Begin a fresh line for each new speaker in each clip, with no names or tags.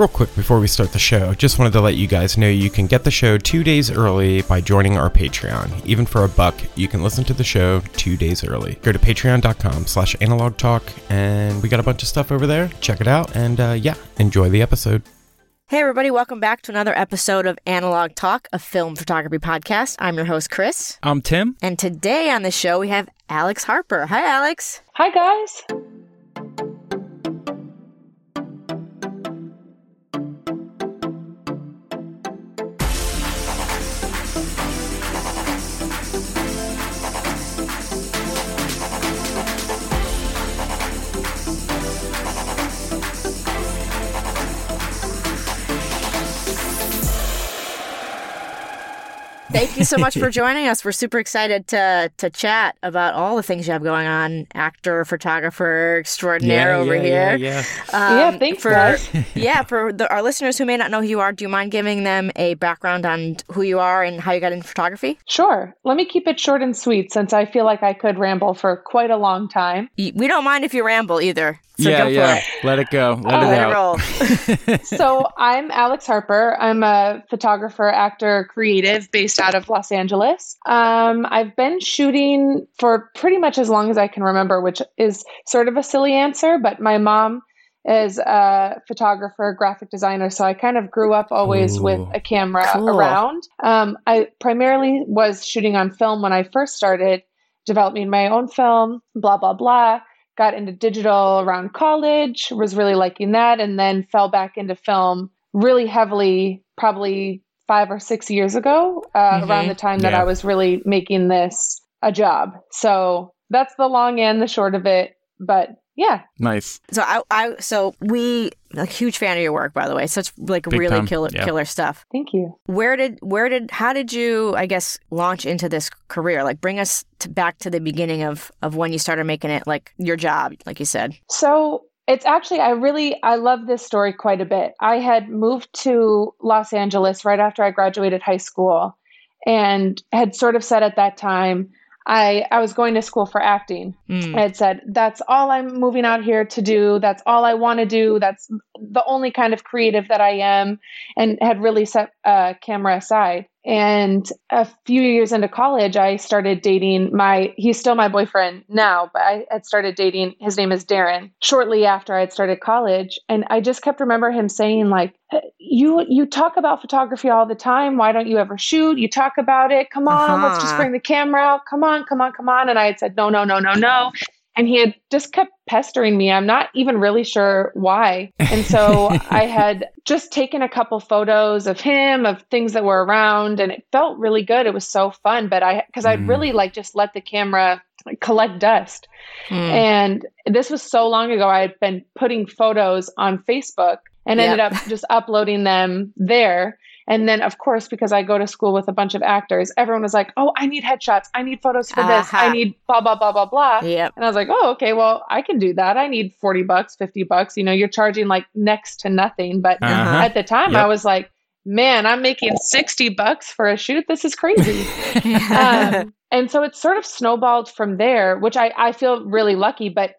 Real quick before we start the show, just wanted to let you guys know you can get the show two days early by joining our Patreon. Even for a buck, you can listen to the show two days early. Go to patreon.com slash analog talk, and we got a bunch of stuff over there. Check it out, and uh, yeah, enjoy the episode.
Hey, everybody, welcome back to another episode of Analog Talk, a film photography podcast. I'm your host, Chris.
I'm Tim.
And today on the show, we have Alex Harper. Hi, Alex.
Hi, guys.
Thank you so much for joining us. We're super excited to to chat about all the things you have going on. Actor, photographer extraordinaire
Yeah,
over
yeah,
here.
yeah,
Yeah, um, thanks,
for,
guys.
yeah, for the, our listeners who may not know who you are, do you mind giving them a background on who you are and how you got into photography?
Sure. Let me keep it short and sweet since I feel like I could ramble for quite a long time.
We don't mind if you ramble either. So
yeah,
go
yeah.
for it.
Let it go. Let
Oh,
it
Let it
out.
roll.
so I'm Alex Harper. I'm a photographer, actor, creative based out of Los Angeles. Um, I've been shooting for pretty much as long as I can remember, which is sort of a silly answer, but my mom is a photographer, graphic designer, so I kind of grew up always
Ooh.
with a camera
Cool.
around. Um, I primarily was shooting on film when I first started developing my own film, blah, blah, blah. Got into digital around college, was really liking that, and then fell back into film really heavily, probably five or six years ago, uh,
Mhm.
around the time that
Yeah.
I was really making this a job. So that's the long and the short of it. But yeah,
Nice.
So I, I, so we, a huge fan of your work, by the way. Such like
Big
really
time,
killer,
yeah.
killer stuff.
thank you.
Where did, where did, how did you, I guess, launch into this career? Like, bring us to, back to the beginning of of when you started making it like your job, like you said.
So it's actually, I really, I love this story quite a bit. I had moved to Los Angeles right after I graduated high school and had sort of said at that time, I, I was going to school for acting.
Mm.
I had said, that's all I'm moving out here to do. That's all I want to do. That's the only kind of creative that I am, and had really set uh, camera aside. And a few years into college, I started dating my, he's still my boyfriend now, but I had started dating, his name is Darren, shortly after I had started college. And I just kept remember him saying, like, you you talk about photography all the time. Why don't you ever shoot? You talk about it. Come on, let's just
Uh-huh.
bring the camera out. Come on, come on, come on. And I had said, no, no, no, no, no. And he had just kept pestering me. I'm not even really sure why. And so I had just taken a couple photos of him, of things that were around, and it felt really good. It was so fun. But I, because I'd
Mm.
really like just let the camera collect dust.
Mm.
And this was so long ago. I had been putting photos on Facebook and
Yep.
ended up just uploading them there. And then, of course, because I go to school with a bunch of actors, everyone was like, oh, I need headshots. I need photos for this. I need blah, blah, blah, blah, blah.
Yep.
And I was like, oh, okay, well, I can do that. I need 40 bucks, 50 bucks. You know, you're charging like next to nothing. But
Uh-huh.
at the time,
Yep.
I was like, man, I'm making 60 bucks for a shoot. This is crazy. um, and so it sort of snowballed from there, which I, I feel really lucky. But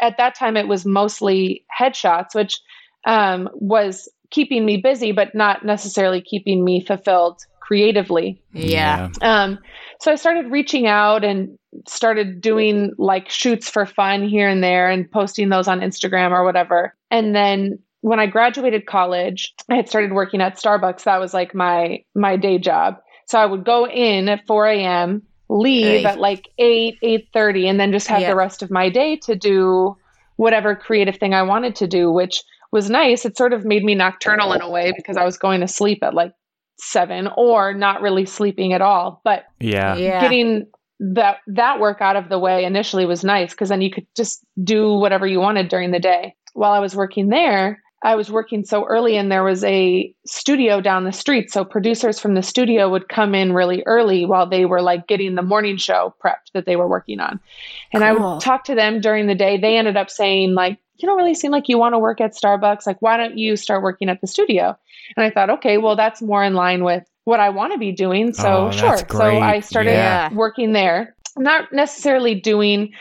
at that time, it was mostly headshots, which um, was keeping me busy, but not necessarily keeping me fulfilled creatively.
yeah.
Um, so I started reaching out and started doing like shoots for fun here and there and posting those on Instagram or whatever. And then when I graduated college, I had started working at Starbucks. That was like my my day job. So I would go in at 4 a.m., leave at like 8, 8.30, and then just have
Yeah.
the rest of my day to do whatever creative thing I wanted to do, which was nice. It sort of made me nocturnal in a way because I was going to sleep at like seven or not really sleeping at all. But
Yeah.
Yeah.
getting that that work out of the way initially was nice because then you could just do whatever you wanted during the day. While I was working there, I was working so early and there was a studio down the street. So producers from the studio would come in really early while they were like getting the morning show prepped that they were working on. And I would talk to them during the day. They ended up saying like, you don't really seem like you want to work at Starbucks. Like, why don't you start working at the studio? And I thought, okay, well, that's more in line with what I want to be doing. So
Oh,
sure. So. I started
Yeah.
working there. Not necessarily doing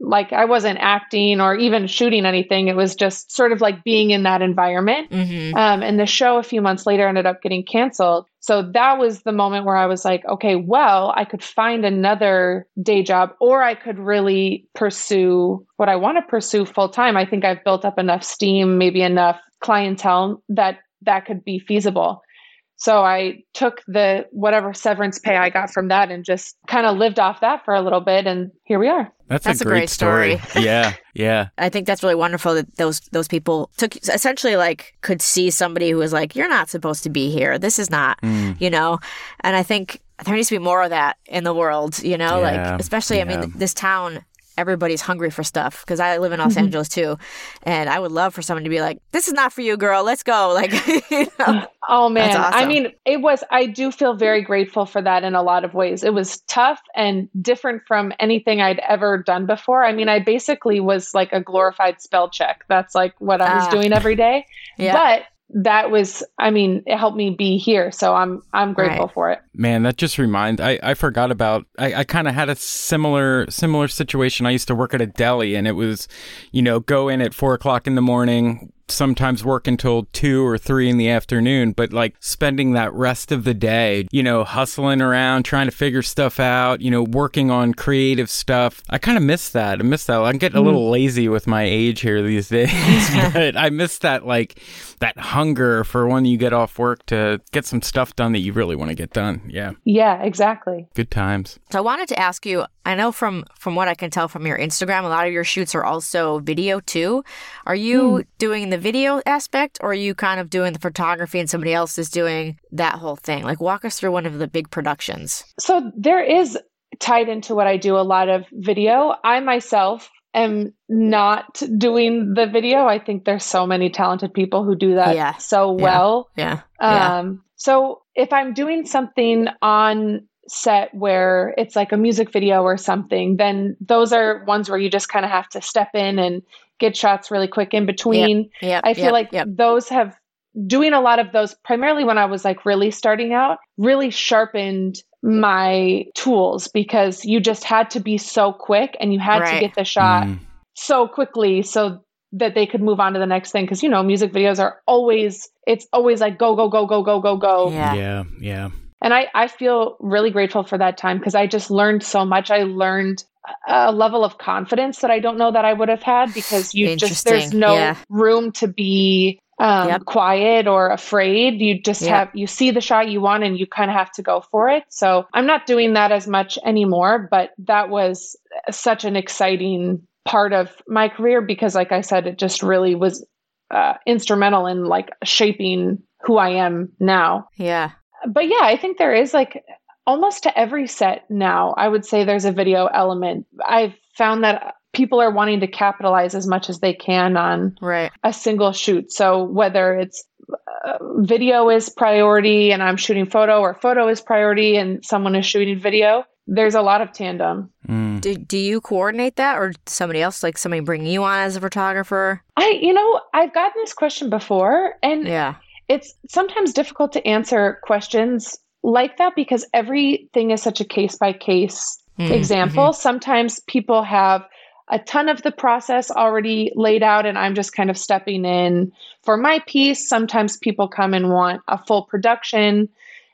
like I wasn't acting or even shooting anything. It was just sort of like being in that environment.
Mm-hmm.
Um, and the show a few months later ended up getting canceled. So that was the moment where I was like, okay, well, I could find another day job or I could really pursue what I want to pursue full time. I think I've built up enough steam, maybe enough clientele that that could be feasible. So I took the whatever severance pay I got from that and just kind of lived off that for a little bit and here we are.
That's,
That's
a
a
great,
great
story.
story.
yeah, yeah.
I think that's really wonderful that those those people took essentially like could see somebody who was like, "You're not supposed to be here. This is not,"
Mm.
you know. And I think there needs to be more of that in the world, you know,
Yeah,
like especially I mean this town everybody's hungry for stuff because I live in Los Angeles too, and I would love for someone to be like, "This is not for you, girl. Let's go." Like, you know?
Oh man,
That's
I mean, it was I do feel very grateful for that in a lot of ways. It was tough and different from anything I'd ever done before. I mean, I basically was like a glorified spell check. That's like what I was
Ah.
doing every day.
yeah,
But that was I mean, it helped me be here, so I'm I'm grateful
Right.
for it.
Man, that just reminds I, I forgot about I, I kinda had a similar similar situation. I used to work at a deli and it was, you know, go in at four o'clock in the morning, sometimes work until two or three in the afternoon, but like spending that rest of the day, you know, hustling around, trying to figure stuff out, you know, working on creative stuff. I kind of miss that. I miss that. I'm getting a mm-hmm. little lazy with my age here these days, but I miss that, like, that hunger for when you get off work to get some stuff done that you really want to get done. Yeah.
Yeah, exactly.
Good times.
So I wanted to ask you. I know from from what I can tell from your Instagram, a lot of your shoots are also video too. Are you hmm. doing the video aspect, or are you kind of doing the photography and somebody else is doing that whole thing? Like, walk us through one of the big productions.
So there is tied into what I do a lot of video. I myself am not doing the video. I think there's so many talented people who do that
Yeah.
so
Yeah.
well.
Yeah. Yeah.
Um, so if I'm doing something on set where it's like a music video or something, then those are ones where you just kind of have to step in and get shots really quick in between.
Yep.
I feel
yep,
like
yep.
those have doing a lot of those primarily when I was like really starting out, really sharpened my tools because you just had to be so quick and you had to get the shot
Mm.
so quickly so that they could move on to the next thing because you know music videos are always it's always like go go go go go go go
Yeah.
Yeah. Yeah.
and i i feel really grateful for that time because i just learned so much i learned a level of confidence that i don't know that i would have had because you just there's no
Yeah.
room to be um,
Yep.
quiet or afraid you just
Yep.
have you see the shot you want and you kind of have to go for it so i'm not doing that as much anymore but that was such an exciting part of my career because like i said it just really was uh, instrumental in like shaping who i am now
Yeah.
but yeah, I think there is like almost to every set now, I would say there's a video element. I've found that people are wanting to capitalize as much as they can on
Right.
a single shoot. So whether it's uh, video is priority and I'm shooting photo or photo is priority and someone is shooting video, there's a lot of tandem.
Mm.
Do, do you coordinate that or somebody else, like somebody bring you on as a photographer?
I, you know, I've gotten this question before and
Yeah.
it's sometimes difficult to answer questions like that because everything is such a case by case
Mm,
example. Sometimes people have a ton of the process already laid out, and I'm just kind of stepping in for my piece. Sometimes people come and want a full production.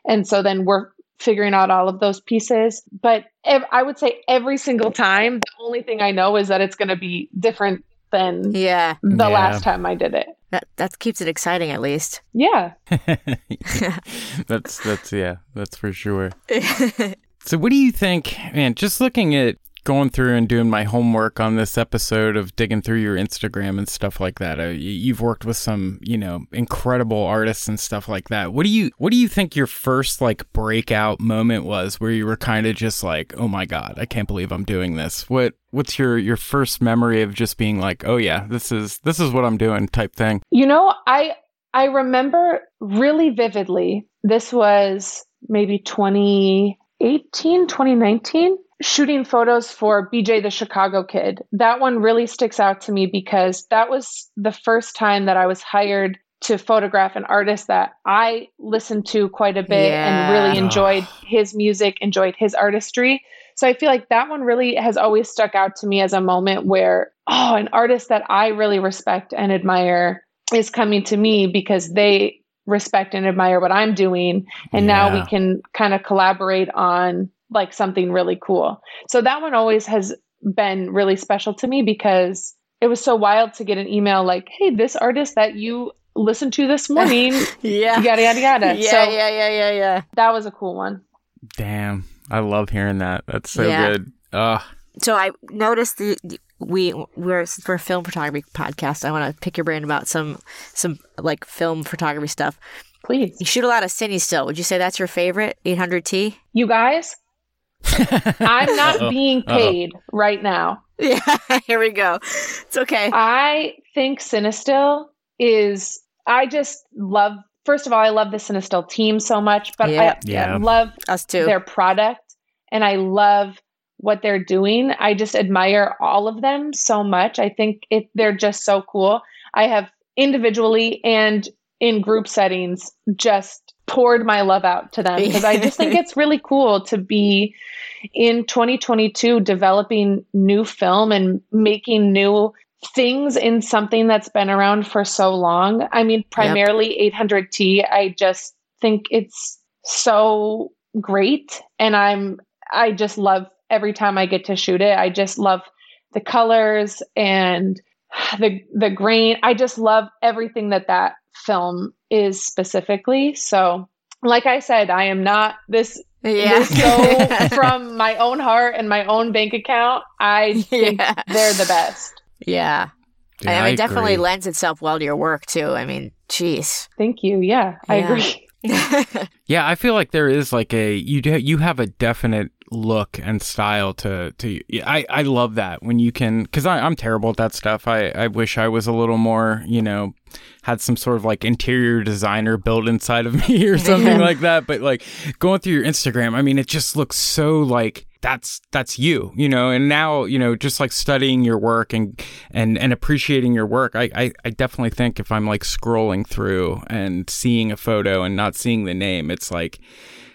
And so then we're figuring out all of those pieces. But ev- I would say every single time, the only thing I know is that it's going to be different than.
Yeah.
the
Yeah.
last time I did it.
That that keeps it exciting at least.
Yeah.
that's that's yeah, that's for sure. So what do you think, man, just looking at going through and doing my homework on this episode of digging through your Instagram and stuff like that. Uh, you've worked with some, you know, incredible artists and stuff like that. What do you what do you think your first like breakout moment was where you were kind of just like, "Oh my god, I can't believe I'm doing this." What what's your your first memory of just being like, "Oh yeah, this is this is what I'm doing" type thing?
You know, I I remember really vividly. This was maybe 2018, 2019, shooting photos for BJ the Chicago Kid. That one really sticks out to me because that was the first time that I was hired to photograph an artist that I listened to quite a bit and really enjoyed his music, enjoyed his artistry. So I feel like that one really has always stuck out to me as a moment where, oh, an artist that I really respect and admire is coming to me because they respect and admire what I'm doing. And yeah. now we can kind of collaborate on like something really cool. So that one always has been really special to me because it was so wild to get an email like, hey, this artist that you listened to this morning,
yeah,
yada, yada, yada.
Yeah, so yeah, yeah, yeah, yeah.
That was a cool one.
Damn. I love hearing that. That's so yeah. good. Ugh.
So I noticed the, the we we're for a film photography podcast. I want to pick your brain about some some like film photography stuff.
Please.
You shoot a lot of Cinestill. Would you say that's your favorite 800T?
You guys, I'm not Uh-oh. being paid Uh-oh. right now.
Yeah, here we go. It's okay.
I think Cinestill is. I just love. First of all, I love the Cinestill team so much, but yeah. I, yeah. love
us too.
Their product, and I love what they're doing. I just admire all of them so much. I think it. They're just so cool. I have individually and in group settings just poured my love out to them because I just think it's really cool to be in 2022 developing new film and making new things in something that's been around for so long. I mean, primarily yep. 800T, I just think it's so great and I'm I just love every time I get to shoot it. I just love the colors and the the grain. I just love everything that that film is specifically. So, like I said, I am not this. Yeah. This so from my own heart and my own bank account, I think yeah. they're the best.
Yeah. yeah I mean, I it definitely lends itself well to your work too. I mean, jeez.
Thank you. Yeah, I agree.
yeah, I feel like there is like a you do, you have a definite look and style to to I I love that when you can cuz I I'm terrible at that stuff. I I wish I was a little more, you know, had some sort of like interior designer built inside of me or something like that, but like going through your Instagram, I mean it just looks so like that's that's you you know? And now you know just like studying your work and and and appreciating your work I, I i definitely think if i'm like scrolling through and seeing a photo and not seeing the name it's like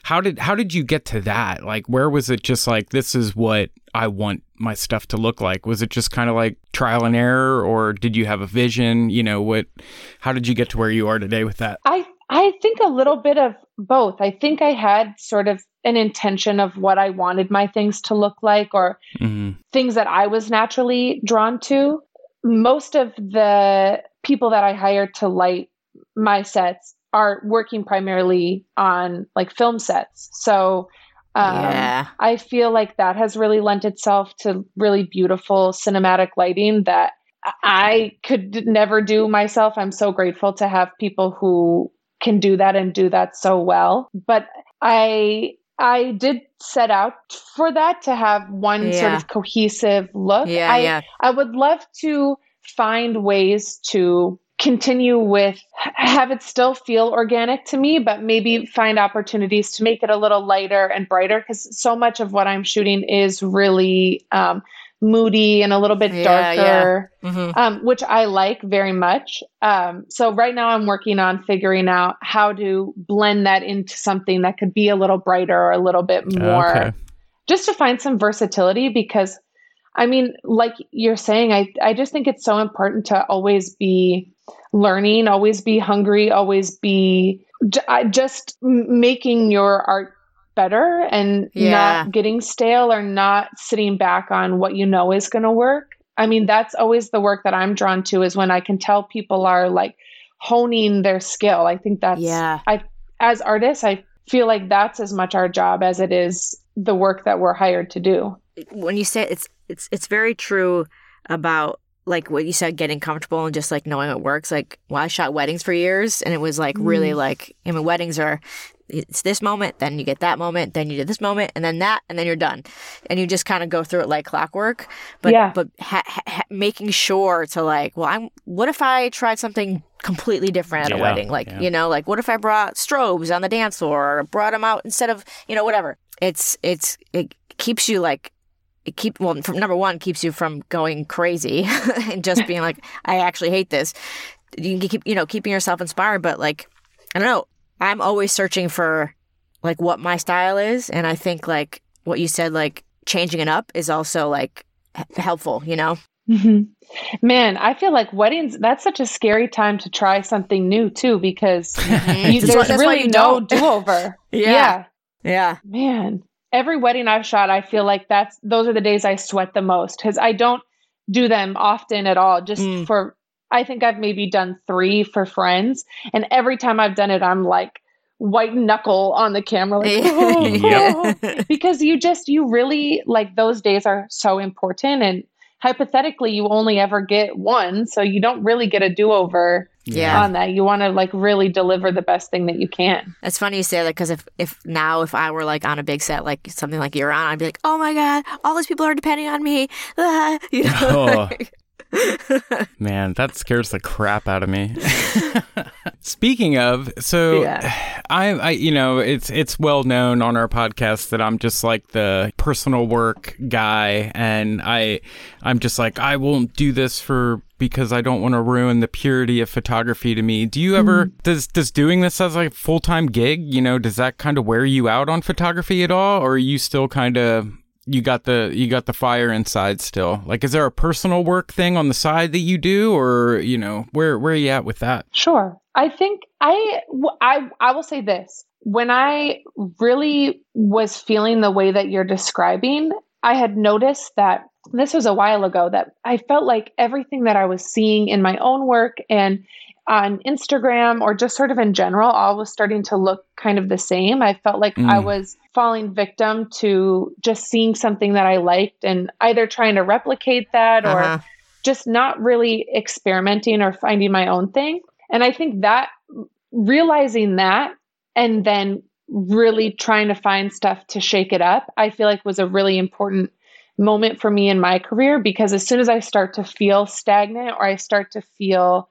how did how did you get to that? Like where was it just like this is what i want my stuff to look like? Was it just kind of like trial and error or did you have a vision? You know what how did you get to where you are today with that?
I i think a little bit of both. I think i had sort of an intention of what I wanted my things to look like or mm-hmm. things that I was naturally drawn to. Most of the people that I hired to light my sets are working primarily on like film sets. So um, yeah. I feel like that has really lent itself to really beautiful cinematic lighting that I could never do myself. I'm so grateful to have people who can do that and do that so well. But I I did set out for that to have one yeah. sort of cohesive look.
Yeah,
I,
yeah.
I would love to find ways to continue with have it still feel organic to me but maybe find opportunities to make it a little lighter and brighter because so much of what i'm shooting is really um, moody and a little bit yeah, darker, yeah. Mm-hmm. Um, which I like very much. Um, so right now I'm working on figuring out how to blend that into something that could be a little brighter or a little bit more, okay. just to find some versatility. Because, I mean, like you're saying, I I just think it's so important to always be learning, always be hungry, always be just making your art better and yeah. not getting stale or not sitting back on what you know is going to work. I mean, that's always the work that I'm drawn to is when I can tell people are like honing their skill. I think that's
yeah.
I as artists, I feel like that's as much our job as it is the work that we're hired to do.
When you say it's it's it's very true about like what you said, getting comfortable and just like knowing it works. Like, well, I shot weddings for years, and it was like really mm. like, I mean, weddings are it's this moment, then you get that moment, then you do this moment, and then that, and then you're done, and you just kind of go through it like clockwork. But
yeah.
but ha- ha- making sure to like, well, I'm. What if I tried something completely different at yeah, a wedding? Like yeah. you know, like what if I brought strobes on the dance floor, or brought them out instead of you know whatever. It's it's it keeps you like it keep well from number one keeps you from going crazy and just being like I actually hate this. You can keep you know keeping yourself inspired, but like I don't know I'm always searching for like what my style is. And I think like what you said, like changing it up is also like h- helpful, you know?
hmm Man, I feel like weddings, that's such a scary time to try something new too, because you, there's really
you
no
don't.
do over.
Yeah. Yeah.
Man, every wedding I've shot, I feel like that's those are the days I sweat the most because I don't do them often at all. Just
Mm.
for, I think I've maybe done three for friends, and every time I've done it, I'm like white knuckle on the camera, like
Yep.
because you just you really like those days are so important, and hypothetically, you only ever get one, so you don't really get a do over
Yeah.
on that. You want to like really deliver the best thing that you can.
It's funny you say that because if, if now if I were like on a big set like something like you're on, I'd be like, oh my god, all these people are depending on me. Ah, you know,
Oh.
like-
Man, that scares the crap out of me. Speaking of, so
Yeah.
I, I, you know, it's it's well known on our podcast that I'm just like the personal work guy, and I, I'm just like I won't do this for because I don't want to ruin the purity of photography to me. Do you ever mm-hmm. does does doing this as a full time gig? You know, does that kind of wear you out on photography at all, or are you still kind of you got the you got the fire inside still like is there a personal work thing on the side that you do or you know where where are you at with that
Sure. I think I I I will say this. When I really was feeling the way that you're describing, I had noticed that this was a while ago that I felt like everything that I was seeing in my own work and on Instagram or just sort of in general, all was starting to look kind of the same. I felt like I
Mm.
was falling victim to just seeing something that I liked and either trying to replicate that or
Uh-huh.
just not really experimenting or finding my own thing. And I think that realizing that and then really trying to find stuff to shake it up, I feel like was a really important moment for me in my career because as soon as I start to feel stagnant or I start to feel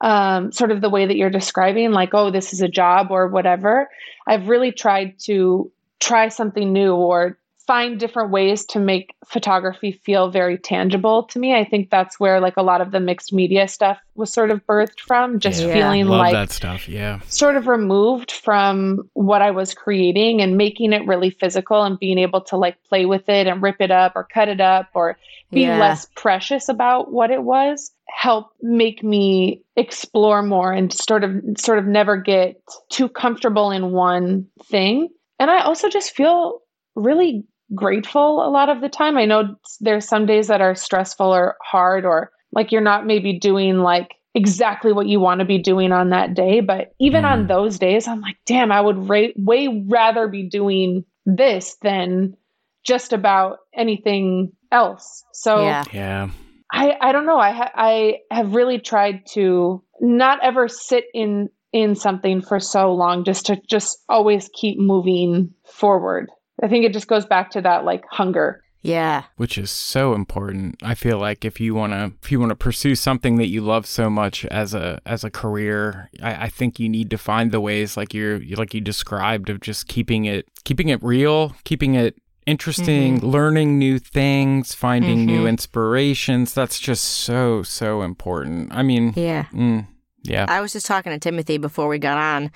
um, sort of the way that you're describing, like, oh, this is a job or whatever, I've really tried to try something new or find different ways to make photography feel very tangible to me. I think that's where like a lot of the mixed media stuff was sort of birthed from, just
Yeah.
feeling
love
like
that stuff yeah
sort of removed from what I was creating and making it really physical and being able to like play with it and rip it up or cut it up or be
Yeah.
less precious about what it was help make me explore more and sort of sort of never get too comfortable in one thing. And I also just feel really grateful a lot of the time. I know there's some days that are stressful or hard or like you're not maybe doing like exactly what you want to be doing on that day, but even on
Mm.
those days I'm like, damn, I would ra- way rather be doing this than just about anything else. So
yeah.
yeah
I, I don't know. I ha- I have really tried to not ever sit in in something for so long, just to just always keep moving forward. I think it just goes back to that like hunger.
Yeah.
which is so important i feel like if you want to if you want to pursue something that you love so much as a as a career I, I think you need to find the ways like you're like you described of just keeping it keeping it real keeping it interesting learning new things finding new
Mhm.
inspirations that's just so so important i mean
Yeah.
mm, yeah
I was just talking to Timothy before we got on.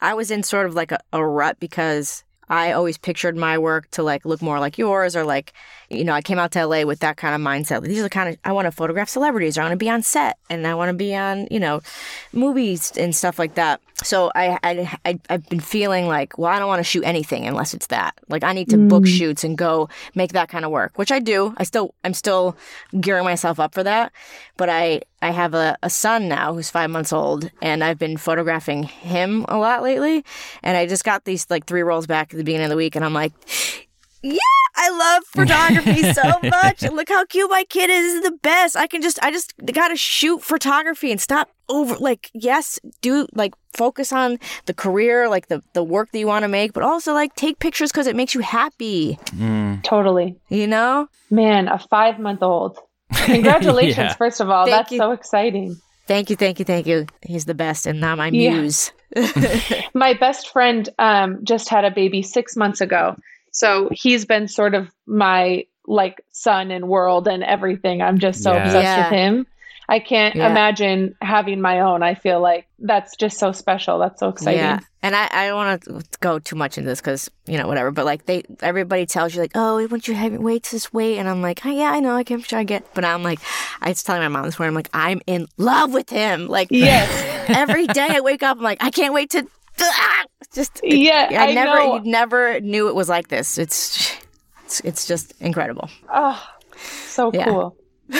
I was in sort of like a, a rut because I always pictured my work to like look more like yours or like, you know, I came out to LA with that kind of mindset. These are the kind of, I want to photograph celebrities I want to be on set and I want to be on, you know, movies and stuff like that. So I, I, I I've been feeling like, well, I don't want to shoot anything unless it's that. Like I need to book mm. shoots and go make that kind of work, which I do. I still, I'm still gearing myself up for that. But I, I have a, a son now who's five months old, and I've been photographing him a lot lately. And I just got these like three rolls back at the beginning of the week, and I'm like, yeah, I love photography so much. Look how cute my kid is. This is the best. I can just, I just gotta shoot photography and stop over. Like, yes, do like focus on the career, like the the work that you want to make, but also like take pictures because it makes you happy.
Mm.
Totally.
You know.
Man, a five month old. Congratulations,
Yeah.
first of all.
Thank
That's
you.
so exciting.
Thank you, thank you, thank you. He's the best, and not my
Yeah.
muse.
My best friend um, just had a baby six months ago. So he's been sort of my like son and world and everything. I'm just so
Yeah.
obsessed
Yeah.
with him. I can't
Yeah.
imagine having my own. I feel like that's just so special. That's so exciting.
Yeah, and I, I don't want to go too much into this because you know whatever. But like they, everybody tells you like, oh, once your heavy weights this weight, and I'm like, oh, yeah, I know, I can try to get. But I'm like, I was telling my mom this morning, I'm like, I'm in love with him. Like,
Yes.
every day I wake up, I'm like, I can't wait to. Just
Yeah,
I,
I
never,
know.
never knew it was like this. It's, it's, it's just incredible.
Oh, so
Yeah.
cool.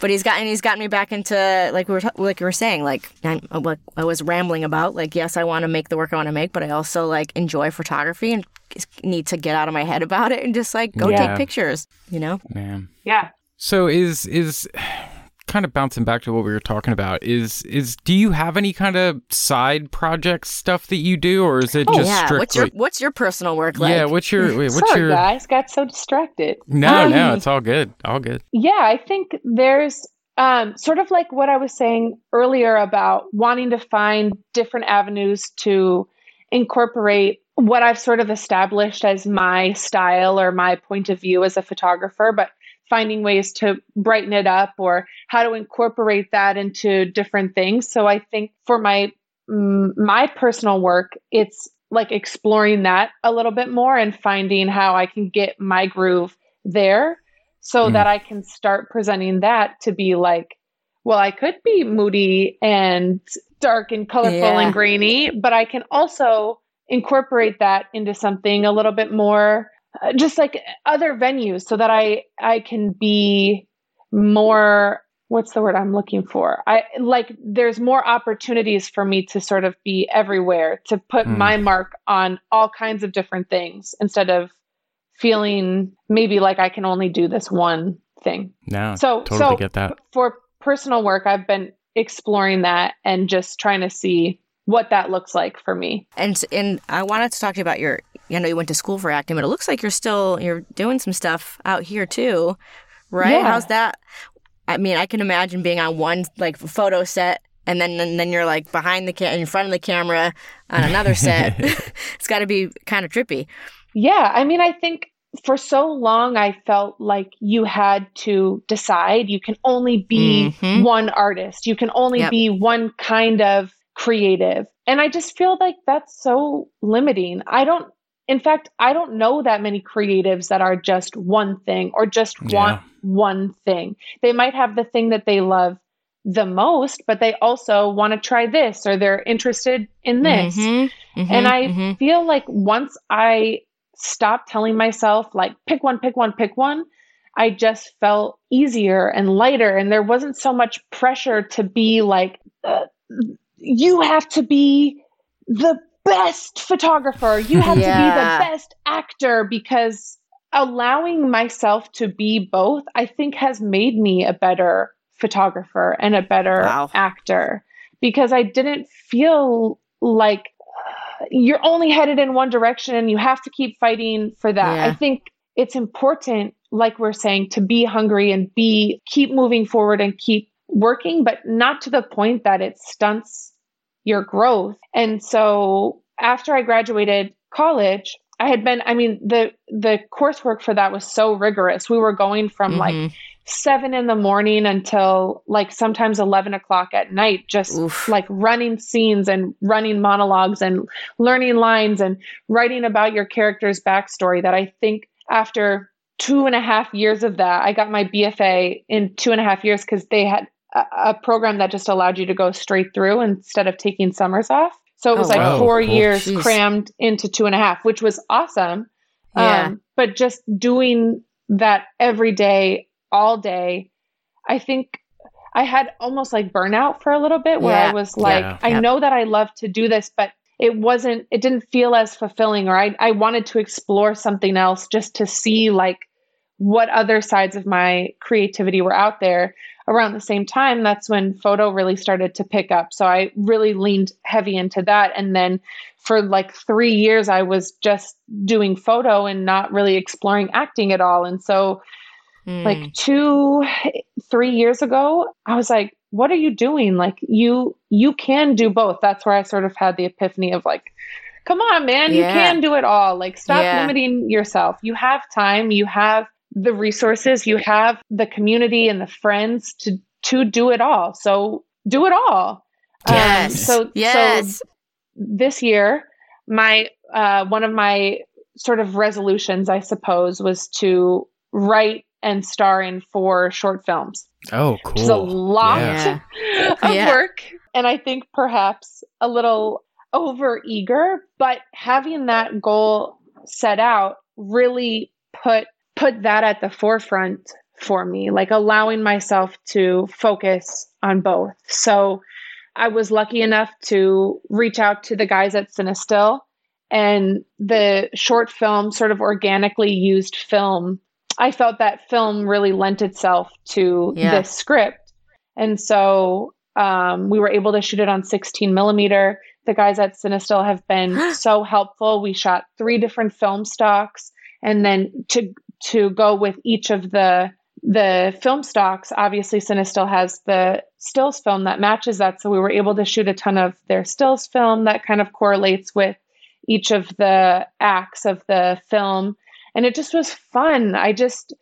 But he's gotten he's gotten me back into like we were like we were saying like I, what I was rambling about like yes I want to make the work I want to make but I also like enjoy photography and need to get out of my head about it and just like go
Yeah.
take pictures you know
Man.
Yeah.
So is is kind of bouncing back to what we were talking about is is do you have any kind of side project stuff that you do or is it
Oh,
just
yeah.
Strictly
what's your what's your personal work like?
yeah what's your wait, what's
Sorry,
your
guys, got so distracted.
no
Um,
no it's all good all good.
Yeah, I think there's um, sort of like what I was saying earlier about wanting to find different avenues to incorporate what I've sort of established as my style or my point of view as a photographer, but finding ways to brighten it up or how to incorporate that into different things. So I think for my mm, my personal work, it's like exploring that a little bit more and finding how I can get my groove there so
Mm.
that I can start presenting that to be like, well, I could be moody and dark and colorful
Yeah.
and grainy, but I can also incorporate that into something a little bit more just like other venues so that I I can be more what's the word I'm looking for? I like there's more opportunities for me to sort of be everywhere, to put
Mm.
my mark on all kinds of different things instead of feeling maybe like I can only do this one thing.
no
So
totally
so
get that
for personal work, I've been exploring that and just trying to see what that looks like for me.
and and I wanted to talk to you about your I know you went to school for acting but it looks like you're still you're doing some stuff out here too right
Yeah.
how's that I mean I can imagine being on one like photo set and then and then you're like behind the ca- in front of the camera on another set it's got to be kind of trippy
Yeah, I mean, I think for so long I felt like you had to decide you can only be
Mhm.
one artist, you can only
Yep.
be one kind of creative. And I just feel like that's so limiting. I don't, in fact, I don't know that many creatives that are just one thing or just want one thing. They might have the thing that they love the most, but they also want to try this or they're interested in this.
Mhm, mhm,
And I
mhm.
feel like once I stopped telling myself, like, pick one, pick one, pick one, I just felt easier and lighter. And there wasn't so much pressure to be like, uh, you have to be the best photographer, you have to be the best actor, because allowing myself to be both, I think, has made me a better photographer and a better
Wow.
actor because I didn't feel like uh, you're only headed in one direction and you have to keep fighting for that.
Yeah.
I think it's important, like we're saying, to be hungry and be keep moving forward and keep working, but not to the point that it stunts your growth. And so after I graduated college, I had been I mean the the coursework for that was so rigorous. We were going from like
Mhm.
seven in the morning until like sometimes 11 o'clock at night, just
Oof.
like running scenes and running monologues and learning lines and writing about your character's backstory. That I think after two and a half years of that, I got my BFA in two and a half years because they had a, a program that just allowed you to go straight through instead of taking summers off. So it was
Oh,
like
wow.
four
Oh, cool.
years
Jeez.
crammed into two and a half, which was awesome.
Yeah.
Um, but just doing that every day, all day, I think I had almost like burnout for a little bit where
Yeah.
I was like,
Yeah.
I
Yep.
know that I love to do this, but it wasn't, it didn't feel as fulfilling, or I, I wanted to explore something else just to see like what other sides of my creativity were out there around the same time that's when photo really started to pick up. So i really leaned heavy into that. And then for like 3 years i was just doing photo and not really exploring acting at all. And so
Mm.
like 2 3 years ago i was like what are you doing? Like you you can do both. That's where i sort of had the epiphany of like come on man you can do it all. Like stop
Yeah.
limiting yourself. You have time. You have the resources you have the community and the friends to to do it all. So do it all.
Um, yes. Um,
so
yes.
So this year, my uh, one of my sort of resolutions, I suppose, was to write and star in four short films.
Oh, cool. Which
is a lot yeah. of yeah. work. And I think perhaps a little over eager, but having that goal set out really put put that at the forefront for me, like allowing myself to focus on both. So I was lucky enough to reach out to the guys at Cinestill and the short film sort of organically used film. I felt that film really lent itself to yeah. this script. And so um, we were able to shoot it on 16 millimeter. The guys at Cinestill have been so helpful. We shot three different film stocks, and then to to go with each of the the film stocks, obviously Cinestill has the stills film that matches that. So we were able to shoot a ton of their stills film that kind of correlates with each of the acts of the film. And it just was fun. I just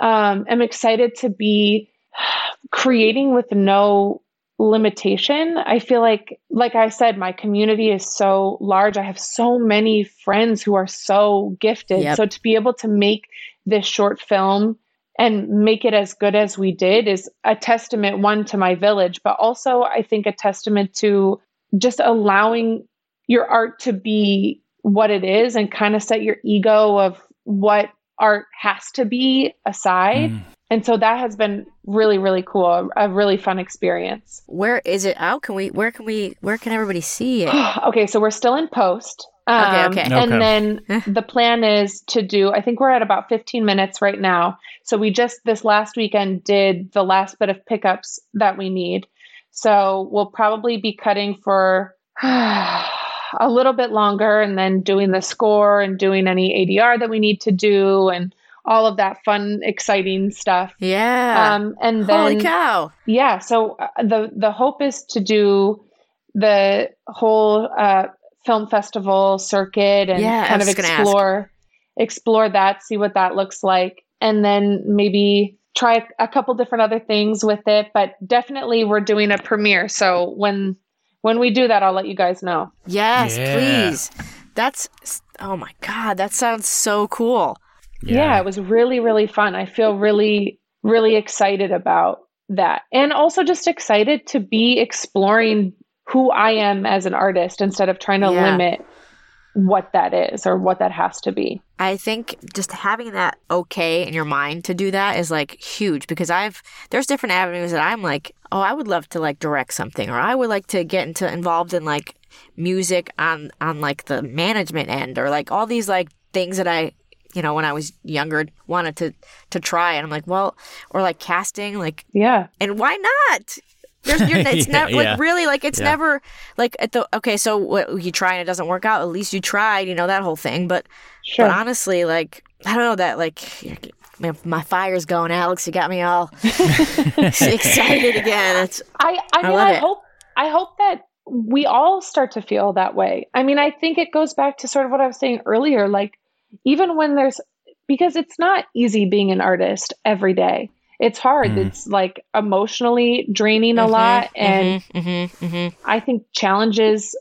um, am excited to be creating with no limitation. I feel like, like I said, my community is so large. I have so many friends who are so gifted. Yep. So to be able to make this short film and make it as good as we did is a testament, one, to my village, but also I think a testament to just allowing your art to be what it is and kind of set your ego of what art has to be aside. Mm. And so that has been really, really cool. A really fun experience.
Where is it out? Can we, where can we, where can everybody see it?
okay. So we're still in post.
Um, okay, okay.
And okay. then the plan is to do, I think we're at about 15 minutes right now. So we just this last weekend did the last bit of pickups that we need. So we'll probably be cutting for a little bit longer and then doing the score and doing any ADR that we need to do and all of that fun, exciting stuff.
Yeah.
Um, and then,
holy cow.
Yeah. So uh, the the hope is to do the whole uh, film festival circuit and
yeah,
kind of explore explore that, see what that looks like, and then maybe try a couple different other things with it. But definitely, we're doing a premiere. So when when we do that, I'll let you guys know.
Yes, yeah. please. That's oh my god, that sounds so cool.
Yeah. yeah, it was really really fun. I feel really really excited about that, and also just excited to be exploring who I am as an artist instead of trying to yeah. limit what that is or what that has to be.
I think just having that okay in your mind to do that is like huge because I've there's different avenues that I'm like, oh, I would love to like direct something or I would like to get into involved in like music on on like the management end or like all these like things that I you know when I was younger wanted to to try and I'm like, well, or like casting like
Yeah.
And why not? There's, you're, it's yeah, never like yeah. really like it's yeah. never like at the okay. So what you try and it doesn't work out. At least you tried, you know that whole thing. But sure. but honestly, like I don't know that like my fire's going, Alex. You got me all excited again. It's
I I, mean, I, I hope I hope that we all start to feel that way. I mean, I think it goes back to sort of what I was saying earlier. Like even when there's because it's not easy being an artist every day it's hard. Mm. It's like emotionally draining a mm-hmm, lot. Mm-hmm, and mm-hmm, mm-hmm, I think challenges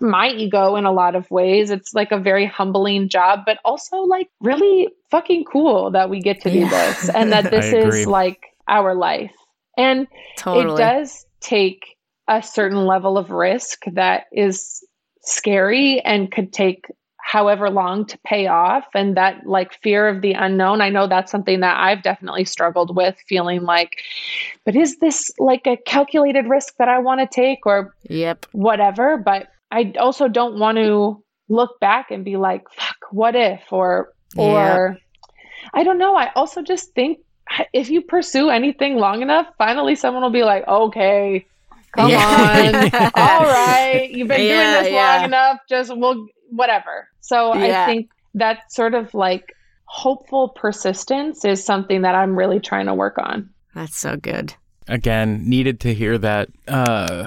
my ego in a lot of ways. It's like a very humbling job, but also like really fucking cool that we get to do yeah. this and that this is like our life. And totally. it does take a certain level of risk that is scary and could take however long to pay off. And that like fear of the unknown i know that's something that i've definitely struggled with feeling like but is this like a calculated risk that i want to take or
yep.
whatever? But i also don't want to look back and be like fuck what if or or yep. i don't know. I also just think if you pursue anything long enough finally someone will be like okay come yeah. on. All right. You've been yeah, doing this yeah. long enough. Just we'll whatever. So yeah. I think that sort of like hopeful persistence is something that I'm really trying to work on.
That's so good.
Again, needed to hear that. Uh,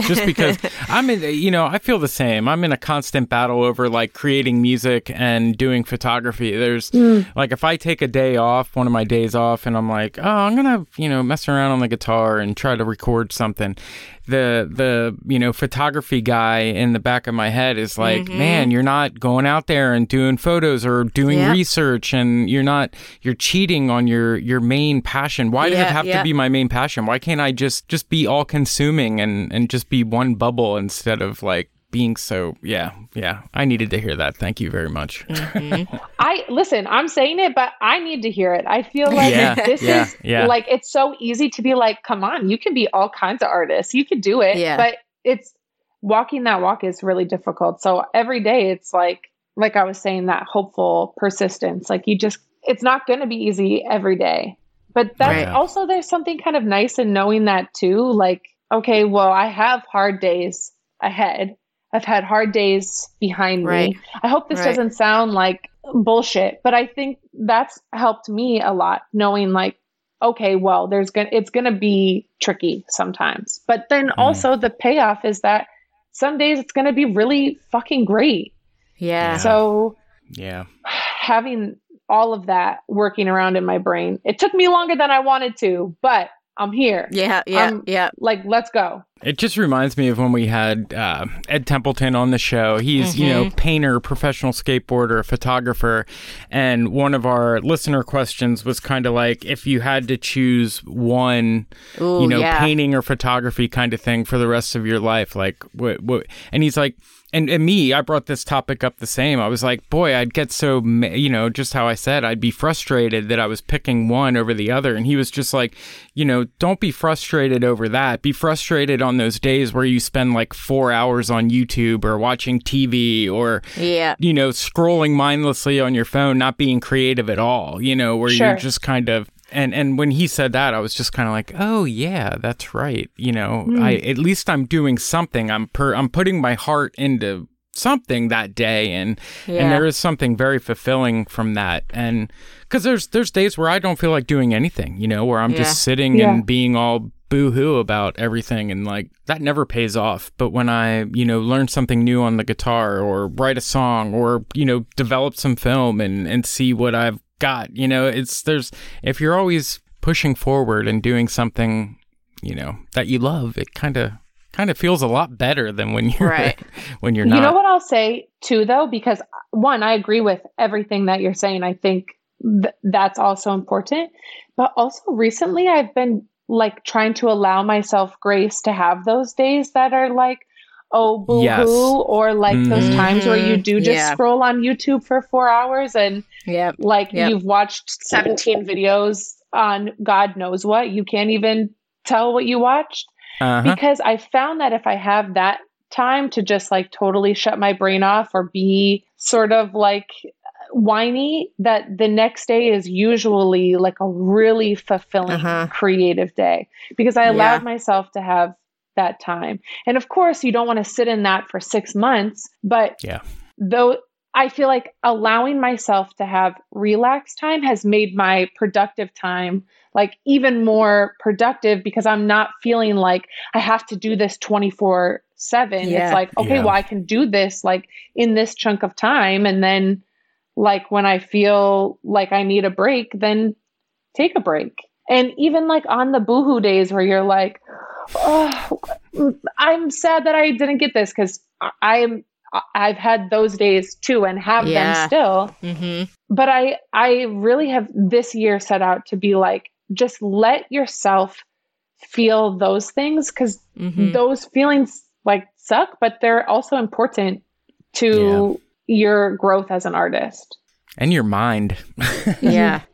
just because I'm in, you know, I feel the same. I'm in a constant battle over like creating music and doing photography. There's mm. like, if I take a day off, one of my days off, and I'm like, oh, I'm going to, you know, mess around on the guitar and try to record something the the you know photography guy in the back of my head is like mm-hmm. man you're not going out there and doing photos or doing research and you're not you're cheating on your your main passion. Why does it have to be my main passion? Why can't i just just be all consuming and and just be one bubble instead of like being so yeah yeah. I needed to hear that. Thank you very much.
Mm-hmm. i listen i'm saying it but i need to hear it. I feel like yeah, this yeah, is yeah. like it's so easy to be like come on you can be all kinds of artists. You can do it yeah. but it's walking that walk is really difficult. So every day it's like like i was saying that hopeful persistence. Like you just it's not going to be easy every day. But that's right. also there's something kind of nice in knowing that too like okay well i have hard days ahead I've had hard days behind right. me. I hope this right. doesn't sound like bullshit, but I think that's helped me a lot knowing like okay, well, there's going to it's going to be tricky sometimes. But then mm. also the payoff is that some days it's going to be really fucking great.
Yeah.
So
yeah.
Having all of that working around in my brain. It took me longer than I wanted to, but I'm here.
Yeah, yeah, I'm, yeah.
Like, let's go.
It just reminds me of when we had uh, Ed Templeton on the show. He's, mm-hmm. you know, mm-hmm. painter, professional skateboarder, photographer. And one of our listener questions was kind of like if you had to choose one, Ooh, you know, yeah. painting or photography kind of thing for the rest of your life, like what, what, and he's like, and, and me, I brought this topic up the same. I was like, boy, I'd get so, you know, just how I said, I'd be frustrated that I was picking one over the other. And he was just like, you know, don't be frustrated over that. Be frustrated on those days where you spend like four hours on YouTube or watching TV or,
yeah.
you know, scrolling mindlessly on your phone, not being creative at all, you know, where sure. you're just kind of and and when he said that, I was just kind of like, oh yeah, that's right. You know, mm. I at least I'm doing something. I'm per I'm putting my heart into something that day, and yeah. and there is something very fulfilling from that. And because there's there's days where I don't feel like doing anything. You know, where I'm yeah. just sitting yeah. and being all boo-hoo about everything and like that never pays off but when i you know learn something new on the guitar or write a song or you know develop some film and and see what i've got. You know, it's there's if you're always pushing forward and doing something, you know, that you love, it kind of kind of feels a lot better than when you're right. when you're not.
You know what I'll say too though because one I agree with everything that you're saying. I think th- that's also important. But also recently I've been like trying to allow myself grace to have those days that are like oh boo yes. hoo or like mm-hmm. those times where you do just yeah. scroll on YouTube for 4 hours and
yep.
like
yep.
you've watched 17 videos on God knows what you can't even tell what you watched uh-huh. because I found that if I have that time to just like totally shut my brain off or be sort of like whiny that the next day is usually like a really fulfilling uh-huh. creative day because I allowed yeah. myself to have that time. And of course, you don't want to sit in that for six months, but
yeah.
though I feel like allowing myself to have relax time has made my productive time like even more productive because I'm not feeling like I have to do this 24 7. It's like, okay, yeah. well, I can do this like in this chunk of time. And then, like, when I feel like I need a break, then take a break. And even like on the boohoo days where you're like, oh, I'm sad that I didn't get this because I'm I've had those days too and have yeah. them still. Mm-hmm. But I I really have this year set out to be like just let yourself feel those things because mm-hmm. those feelings like suck, but they're also important to yeah. your growth as an artist
and your mind.
yeah.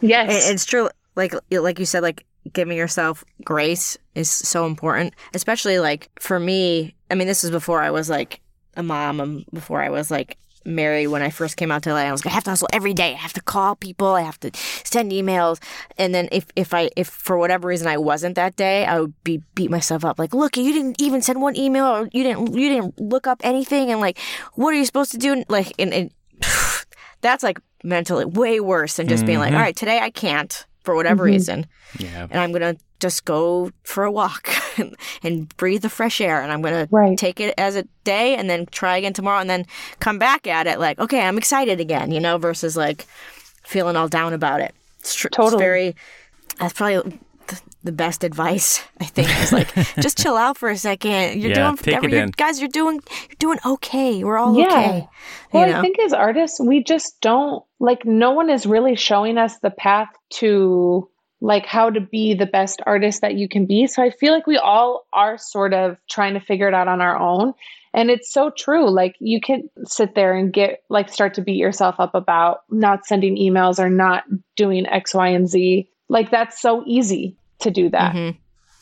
Yes.
It's true. Like like you said, like giving yourself grace is so important, especially like for me. I mean, this was before I was like a mom, and before I was like married when I first came out to LA. I was gonna have to hustle every day. I have to call people. I have to send emails. And then if if I if for whatever reason I wasn't that day, I would be beat myself up. Like, look, you didn't even send one email, or you didn't you didn't look up anything, and like, what are you supposed to do? Like, and, and that's like mentally way worse than just mm-hmm. being like, mm-hmm. all right, today I can't for whatever
mm-hmm.
reason. Yeah. And I'm going to just go for a walk and breathe the fresh air. And I'm going
right.
to take it as a day and then try again tomorrow and then come back at it like, okay, I'm excited again, you know, versus like feeling all down about it. It's tr- totally. It's very, that's probably the best advice I think is like just chill out for a second. You're yeah, doing take it in. guys. You're doing you're doing okay. We're all yeah. okay.
Well, know? I think as artists, we just don't like. No one is really showing us the path to like how to be the best artist that you can be. So I feel like we all are sort of trying to figure it out on our own. And it's so true. Like you can sit there and get like start to beat yourself up about not sending emails or not doing X, Y, and Z. Like that's so easy to do that.
Mm-hmm.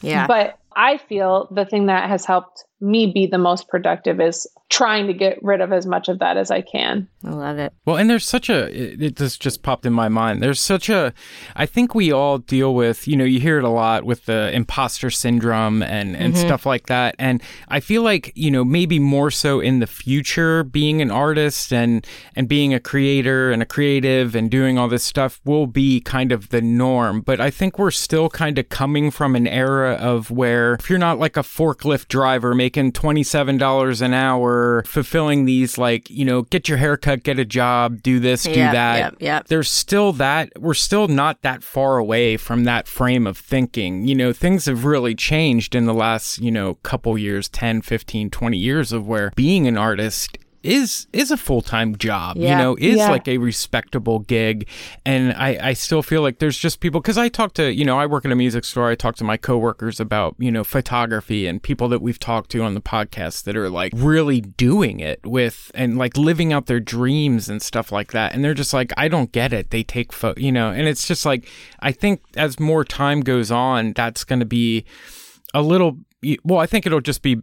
Yeah.
But I feel the thing that has helped me be the most productive is trying to get rid of as much of that as I can.
I love it.
Well, and there's such a, it, it just, just popped in my mind. There's such a, I think we all deal with, you know, you hear it a lot with the imposter syndrome and, and mm-hmm. stuff like that. And I feel like, you know, maybe more so in the future, being an artist and, and being a creator and a creative and doing all this stuff will be kind of the norm. But I think we're still kind of coming from an era of where if you're not like a forklift driver making $27 an hour, fulfilling these like you know get your haircut get a job do this do yep, that
yep, yep.
there's still that we're still not that far away from that frame of thinking you know things have really changed in the last you know couple years 10 15 20 years of where being an artist is is a full time job. Yeah. You know, is yeah. like a respectable gig, and I I still feel like there's just people because I talk to you know I work in a music store. I talk to my coworkers about you know photography and people that we've talked to on the podcast that are like really doing it with and like living out their dreams and stuff like that. And they're just like I don't get it. They take photo, you know, and it's just like I think as more time goes on, that's going to be a little well, I think it'll just be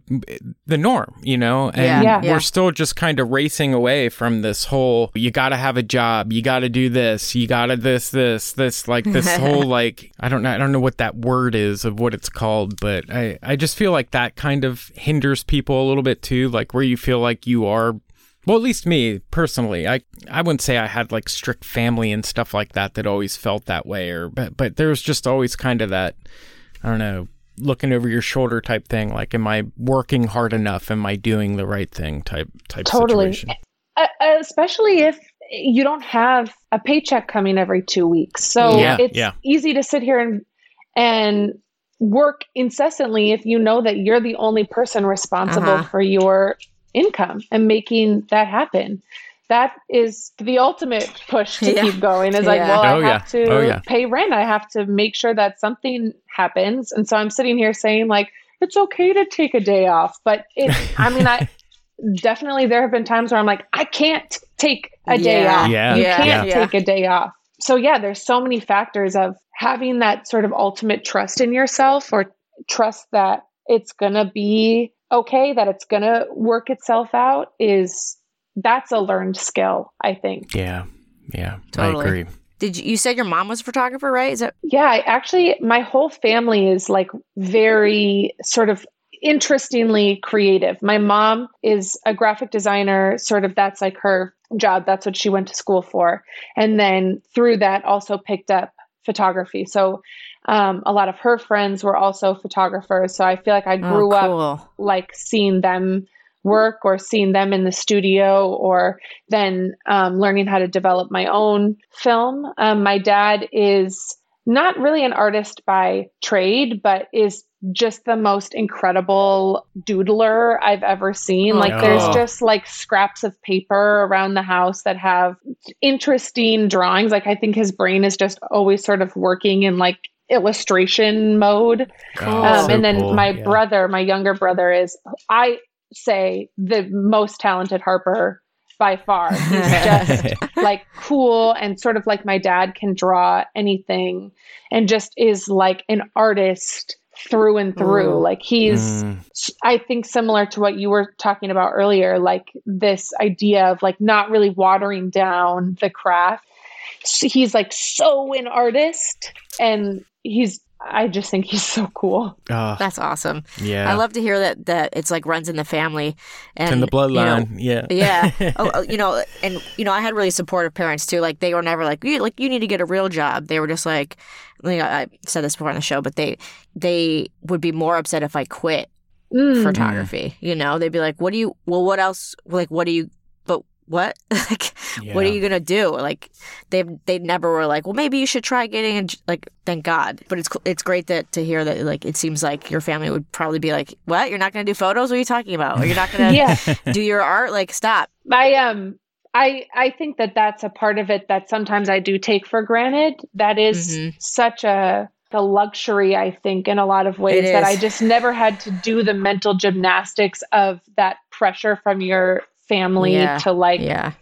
the norm, you know, and yeah. we're still just kind of racing away from this whole you got to have a job, you got to do this, you got to this, this, this, like this whole like I don't know, I don't know what that word is of what it's called, but I I just feel like that kind of hinders people a little bit too, like where you feel like you are. Well, at least me personally, I I wouldn't say I had like strict family and stuff like that that always felt that way, or but but there was just always kind of that I don't know looking over your shoulder type thing like am i working hard enough am i doing the right thing type type totally situation.
especially if you don't have a paycheck coming every two weeks so yeah, it's yeah. easy to sit here and and work incessantly if you know that you're the only person responsible uh-huh. for your income and making that happen that is the ultimate push to yeah. keep going is like well oh, i have to oh, pay rent. I have to make sure that something happens. And so i'm sitting here saying like it's okay to take a day off but it i mean i definitely there have been times where i'm like i can't take a day off.
Yeah.
you
yeah.
can't take a day off. So yeah there's so many factors of having that sort of ultimate trust in yourself or trust that it's gonna be okay that it's gonna work itself out is that's a learned skill, I think.
Yeah. Yeah. Totally. I agree.
Did you, you said your mom was a photographer, right? Is it?
Yeah, I actually my whole family is like very sort of interestingly creative. My mom is a graphic designer, sort of that's like her job. That's what she went to school for. And then through that also picked up photography. So um, a lot of her friends were also photographers. So I feel like I oh, grew oh, cool. up like seeing them work or seeing them in the studio or then um, learning how to develop my own film. Um, my dad is not really an artist by trade, but is just the most incredible doodler I've ever seen. Like oh. there's just like scraps of paper around the house that have interesting drawings. Like I think his brain is just always sort of working in like illustration mode. Oh, um, so and then cool. my yeah. brother, my younger brother is I say the most talented harper by far. He's just like cool and sort of like my dad can draw anything and just is like an artist through and through. Mm. Like he's, mm. I think, similar to what you were talking about earlier, like this idea of like not really watering down the craft. So he's like so an artist and he's I just think he's so cool.
Uh, That's awesome.
Yeah,
I love to hear that that it's like runs in the family and
in the bloodline.
You
know,
yeah, yeah. oh, oh, you know, and you know, I had really supportive parents too. Like they were never like, you like you need to get a real job. They were just like, like I said this before on the show, but they they would be more upset if I quit mm. photography. You know, they'd be like, "What do you? Well, what else? Like, what do you? But what? like, yeah. what are you gonna do? Like, they they never were like, well, maybe you should try getting a, like. Thank God. But it's it's great that to hear that like it seems like your family would probably be like, what? You're not gonna do photos? What are you talking about? Or you're not gonna yeah. do your art? Like, stop.
I um. I, I think that that's a part of it that sometimes I do take for granted. That is mm-hmm. such a the luxury, I think, in a lot of ways that I just never had to do the mental gymnastics of that pressure from your family yeah. to like yeah.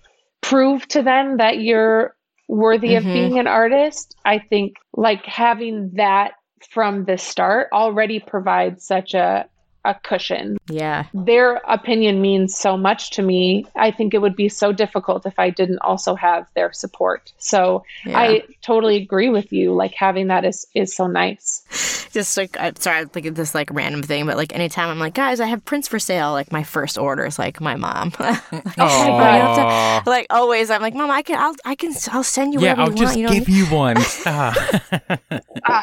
prove to them that you're worthy mm-hmm. of being an artist. I think like having that from the start already provides such a a cushion.
Yeah.
Their opinion means so much to me. I think it would be so difficult if I didn't also have their support. So yeah. I totally agree with you. Like having that is is so nice.
Just like I'm sorry, I'm thinking this like random thing, but like anytime I'm like, guys, I have prints for sale. Like my first order is like my mom. like! To, like always, I'm like, mom, I can, I'll, I can, I'll send you.
Yeah, I'll
you
just
want, you
know? give you one. uh,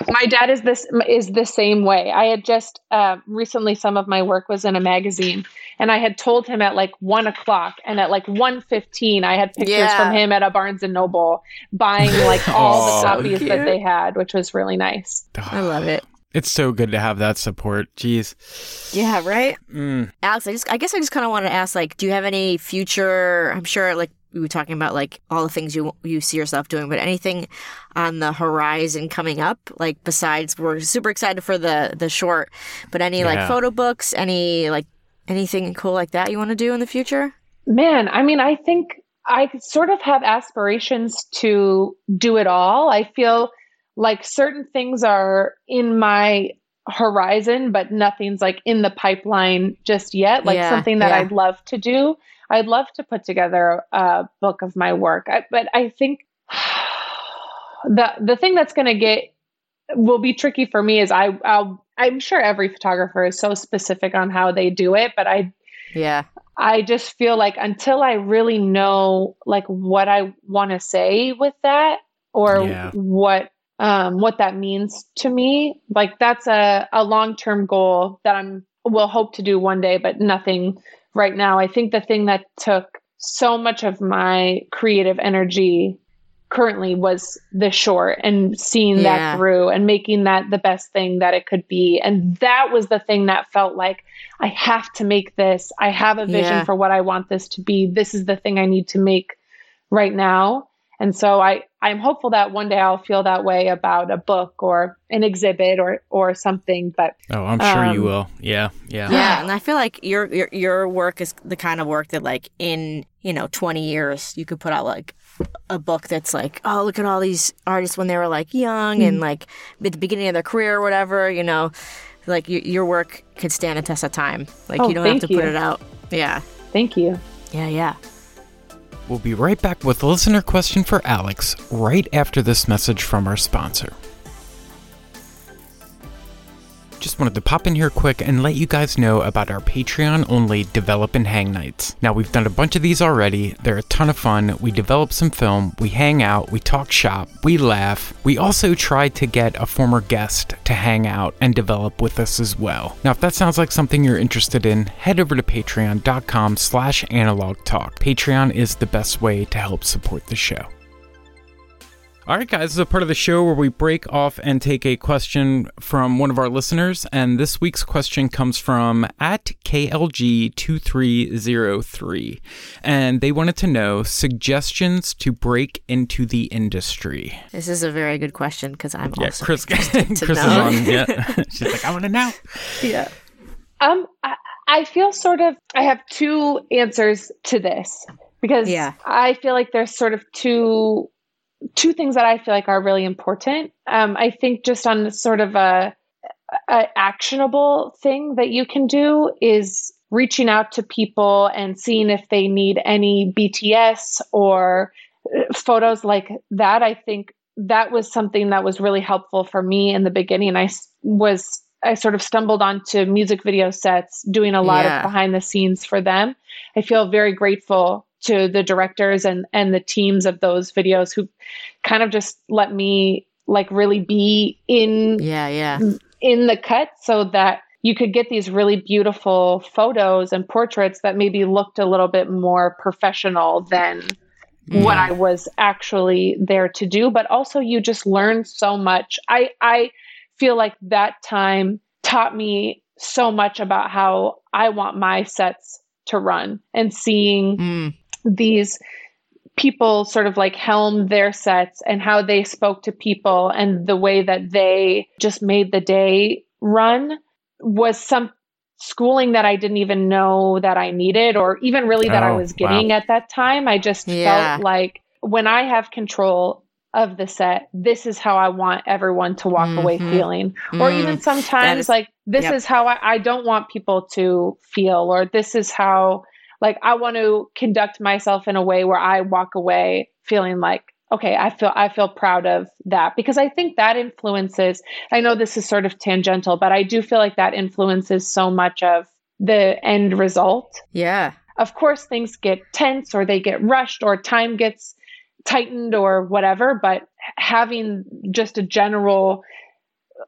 my dad is this is the same way. I had just uh, recently some of my work was in a magazine and I had told him at like one o'clock and at like 1.15 I had pictures yeah. from him at a Barnes and Noble buying like all oh, the copies that they had, which was really nice.
I love it.
It's so good to have that support. Jeez.
Yeah, right?
Mm.
Alex, I just I guess I just kind of wanted to ask like do you have any future I'm sure like we were talking about like all the things you you see yourself doing, but anything on the horizon coming up? Like besides, we're super excited for the the short, but any yeah. like photo books, any like anything cool like that you want to do in the future?
Man, I mean, I think I sort of have aspirations to do it all. I feel like certain things are in my horizon, but nothing's like in the pipeline just yet. Like yeah, something that yeah. I'd love to do. I'd love to put together a book of my work, I, but I think the the thing that's going to get will be tricky for me is I I'll, I'm sure every photographer is so specific on how they do it, but I
yeah
I just feel like until I really know like what I want to say with that or yeah. what um what that means to me, like that's a a long term goal that I'm will hope to do one day, but nothing right now. I think the thing that took so much of my creative energy currently was the short and seeing yeah. that through and making that the best thing that it could be. And that was the thing that felt like I have to make this. I have a vision yeah. for what I want this to be. This is the thing I need to make right now. And so I, I'm hopeful that one day I'll feel that way about a book or an exhibit or, or something. But
oh, I'm sure um, you will. Yeah, yeah,
yeah. And I feel like your, your your work is the kind of work that, like, in you know, 20 years, you could put out like a book that's like, oh, look at all these artists when they were like young mm. and like at the beginning of their career or whatever. You know, like your, your work could stand a test of time. Like oh, you don't have to
you.
put it out. Yeah.
Thank you.
Yeah, yeah.
We'll be right back with a listener question for Alex right after this message from our sponsor. Just wanted to pop in here quick and let you guys know about our Patreon only Develop and Hang nights. Now, we've done a bunch of these already. They're a ton of fun. We develop some film, we hang out, we talk shop, we laugh. We also try to get a former guest to hang out and develop with us as well. Now, if that sounds like something you're interested in, head over to patreon.com slash analog talk. Patreon is the best way to help support the show. All right, guys, this is a part of the show where we break off and take a question from one of our listeners. And this week's question comes from at KLG2303. And they wanted to know suggestions to break into the industry.
This is a very good question because I'm
yeah,
also
Chris, Chris is on. Yeah. She's like, I want to know.
Yeah. Um, I, I feel sort of, I have two answers to this because yeah. I feel like there's sort of two two things that I feel like are really important. Um, I think just on sort of a, a actionable thing that you can do is reaching out to people and seeing if they need any BTS or uh, photos like that. I think that was something that was really helpful for me in the beginning. I was I sort of stumbled onto music video sets, doing a lot yeah. of behind the scenes for them. I feel very grateful to the directors and and the teams of those videos who kind of just let me like really be in
yeah yeah
in the cut so that you could get these really beautiful photos and portraits that maybe looked a little bit more professional than yeah. what I was actually there to do but also you just learn so much I I feel like that time taught me so much about how I want my sets to run and seeing mm. These people sort of like helm their sets and how they spoke to people and the way that they just made the day run was some schooling that I didn't even know that I needed or even really that oh, I was getting wow. at that time. I just yeah. felt like when I have control of the set, this is how I want everyone to walk mm-hmm. away feeling. Mm-hmm. Or even sometimes is, like this yep. is how I, I don't want people to feel or this is how like I want to conduct myself in a way where I walk away feeling like okay, I feel I feel proud of that because I think that influences I know this is sort of tangential, but I do feel like that influences so much of the end result.
Yeah.
Of course things get tense or they get rushed or time gets tightened or whatever, but having just a general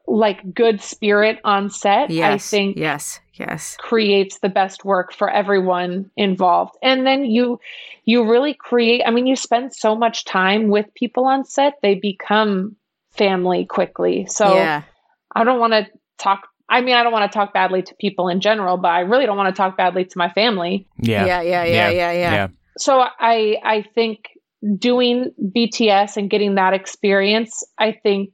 like good spirit on set,
yes,
I think
yes, yes,
creates the best work for everyone involved. And then you you really create I mean you spend so much time with people on set, they become family quickly. So yeah. I don't want to talk I mean, I don't want to talk badly to people in general, but I really don't want to talk badly to my family.
Yeah. Yeah, yeah, yeah, yeah, yeah. yeah.
So I I think doing BTS and getting that experience, I think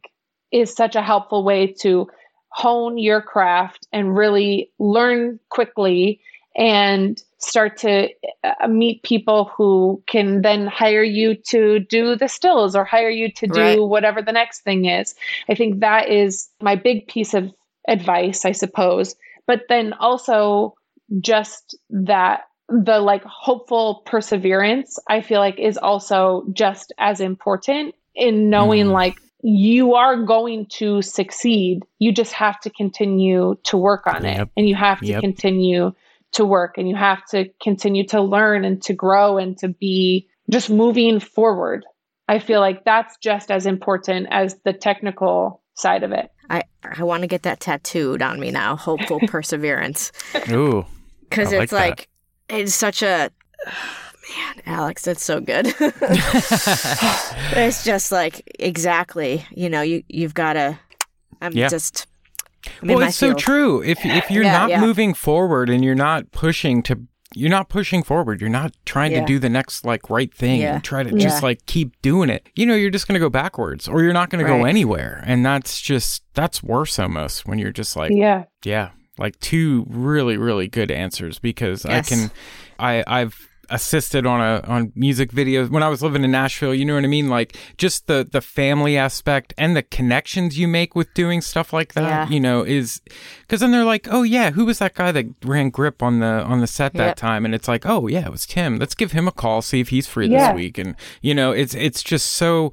is such a helpful way to hone your craft and really learn quickly and start to uh, meet people who can then hire you to do the stills or hire you to do right. whatever the next thing is. I think that is my big piece of advice, I suppose. But then also just that the like hopeful perseverance, I feel like is also just as important in knowing mm. like you are going to succeed. You just have to continue to work on yep. it and you have to yep. continue to work and you have to continue to learn and to grow and to be just moving forward. I feel like that's just as important as the technical side of it.
I, I want to get that tattooed on me now. Hopeful perseverance.
Ooh.
Because it's like, like it's such a Man, Alex, that's so good. it's just like exactly, you know, you you've got to. I'm yeah. just.
I'm well, it's field. so true. If if you're yeah, not yeah. moving forward and you're not pushing to, you're not pushing forward. You're not trying to do the next like right thing. You try to just like keep doing it. You know, you're just going to go backwards, or you're not going right. to go anywhere. And that's just that's worse almost when you're just like,
yeah,
yeah, like two really really good answers because yes. I can, I I've assisted on a on music videos when I was living in Nashville. You know what I mean? Like just the the family aspect and the connections you make with doing stuff like that. Yeah. You know, is because then they're like, oh yeah, who was that guy that ran grip on the on the set that yep. time? And it's like, oh yeah, it was Tim. Let's give him a call, see if he's free yeah. this week. And you know, it's it's just so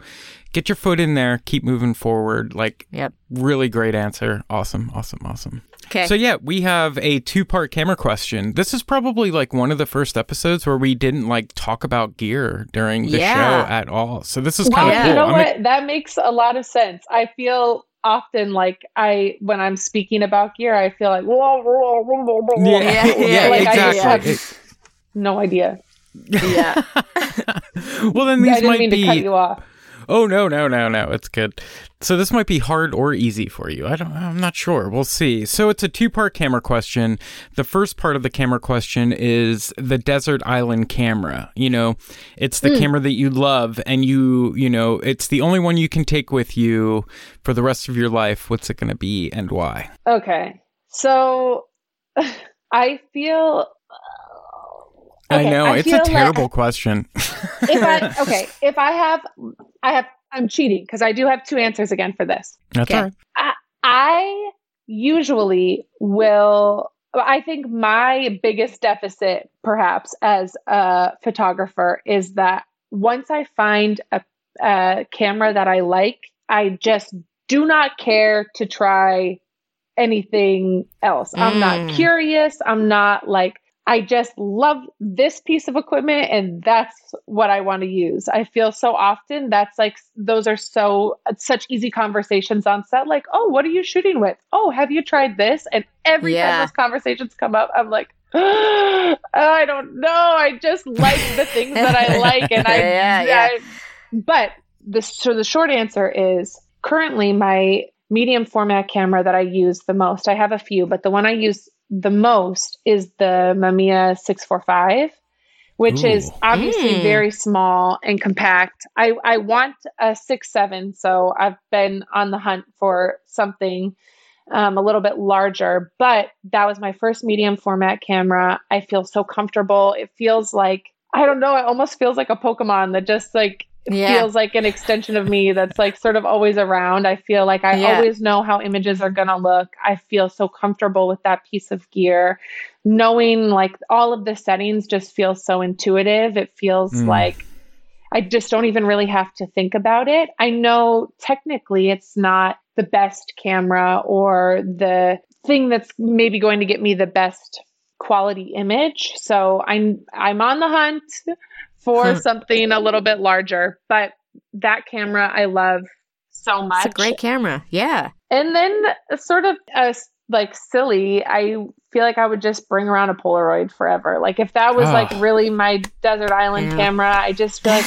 get your foot in there, keep moving forward. Like,
yep.
really great answer. Awesome, awesome, awesome.
Okay.
So yeah, we have a two-part camera question. This is probably like one of the first episodes where we didn't like talk about gear during the yeah. show at all. So this is kind of
well,
cool.
You know I'm what? A- that makes a lot of sense. I feel often like I when I'm speaking about gear, I feel like whoa, whoa, whoa, whoa, whoa.
yeah, yeah, yeah, like exactly. I
just have no idea.
Yeah.
well, then these
I didn't
might
mean
be.
To cut you off.
Oh no, no, no, no. It's good. So this might be hard or easy for you. I don't I'm not sure. We'll see. So it's a two-part camera question. The first part of the camera question is the desert island camera. You know, it's the mm. camera that you love and you, you know, it's the only one you can take with you for the rest of your life. What's it going to be and why?
Okay. So I feel
Okay, I know I it's a terrible like, question.
if I okay, if I have, I have, I'm cheating because I do have two answers again for this.
That's okay.
I, I usually will. I think my biggest deficit, perhaps as a photographer, is that once I find a a camera that I like, I just do not care to try anything else. Mm. I'm not mm. curious. I'm not like, I just love this piece of equipment and that's what I want to use. I feel so often that's like, those are so, such easy conversations on set. Like, oh, what are you shooting with? Oh, have you tried this? And every yeah. time those conversations come up, I'm like, I don't know. I just like the things that I like. And I, yeah, yeah. I but the, so the short answer is currently my medium format camera that I use the most. I have a few, but the one I use the most is the Mamiya 645, which Ooh. is obviously mm. very small and compact. I, I want a six seven, so I've been on the hunt for something um, a little bit larger, but that was my first medium format camera. I feel so comfortable. It feels like I don't know, it almost feels like a Pokemon that just like yeah. feels like an extension of me that's like sort of always around. I feel like I yeah. always know how images are going to look. I feel so comfortable with that piece of gear. Knowing like all of the settings just feels so intuitive. It feels mm. like I just don't even really have to think about it. I know technically it's not the best camera or the thing that's maybe going to get me the best quality image. So I'm I'm on the hunt for something a little bit larger. But that camera I love so much.
It's a great camera. Yeah.
And then sort of uh, like silly, I feel like I would just bring around a Polaroid forever. Like if that was oh. like really my desert island yeah. camera, I just feel like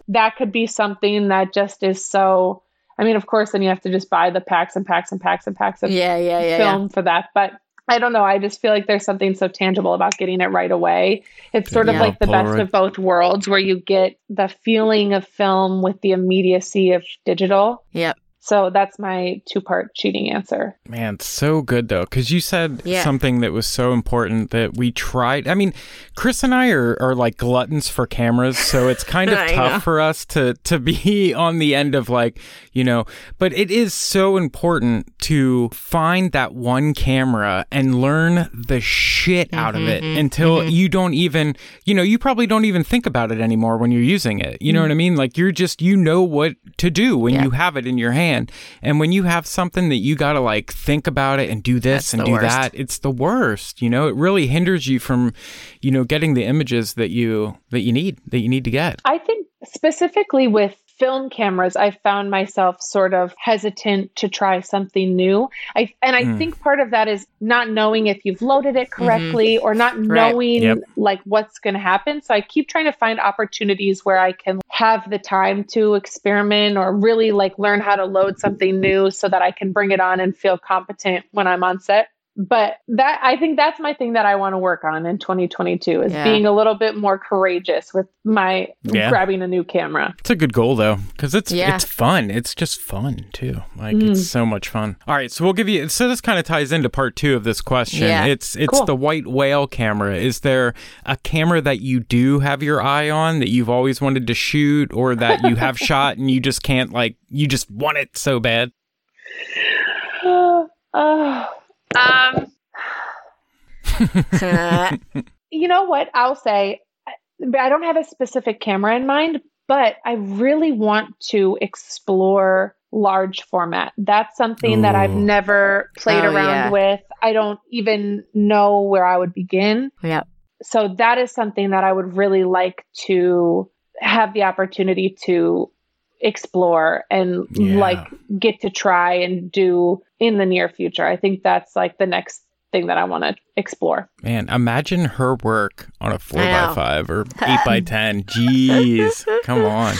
that could be something that just is so I mean, of course, then you have to just buy the packs and packs and packs and packs of
yeah, yeah, yeah,
film
yeah.
for that. But I don't know. I just feel like there's something so tangible about getting it right away. It's sort of like the Polaroid. best of both worlds where you get the feeling of film with the immediacy of digital.
Yep.
So that's my two part cheating answer.
Man, so good though, because you said yeah. something that was so important that we tried. I mean, Chris and I are, are like gluttons for cameras, so it's kind of tough know. for us to to be on the end of like you know. But it is so important to find that one camera and learn the shit out mm-hmm, of it mm-hmm, until mm-hmm. you don't even you know you probably don't even think about it anymore when you're using it. You know what I mean? Like you're just you know what to do when yeah. you have it in your hand can. And when you have something that you got to like think about it and do this That's and do worst. that, it's the worst. You know, it really hinders you from, you know, getting the images that you that you need that you need to get.
I think specifically with film cameras, I found myself sort of hesitant to try something new. I and I mm. think part of that is not knowing if you've loaded it correctly mm-hmm. or not right. knowing yep. like what's going to happen. So I keep trying to find opportunities where I can have the time to experiment or really like learn how to load something new so that I can bring it on and feel competent when I'm on set but that I think that's my thing that I want to work on in 2022 is yeah. being a little bit more courageous with my yeah. grabbing a new camera.
It's a good goal though cuz it's yeah. it's fun. It's just fun too. Like mm. it's so much fun. All right, so we'll give you so this kind of ties into part 2 of this question. Yeah. It's it's cool. the white whale camera. Is there a camera that you do have your eye on that you've always wanted to shoot or that you have shot and you just can't like you just want it so bad?
oh um, you know what? I'll say I don't have a specific camera in mind, but I really want to explore large format. That's something Ooh. that I've never played oh, around yeah. with. I don't even know where I would begin.
Yeah.
So that is something that I would really like to have the opportunity to explore and yeah. like get to try and do in the near future. I think that's like the next thing that I want to explore.
Man, imagine her work on a four by five or eight by ten. Jeez, come on.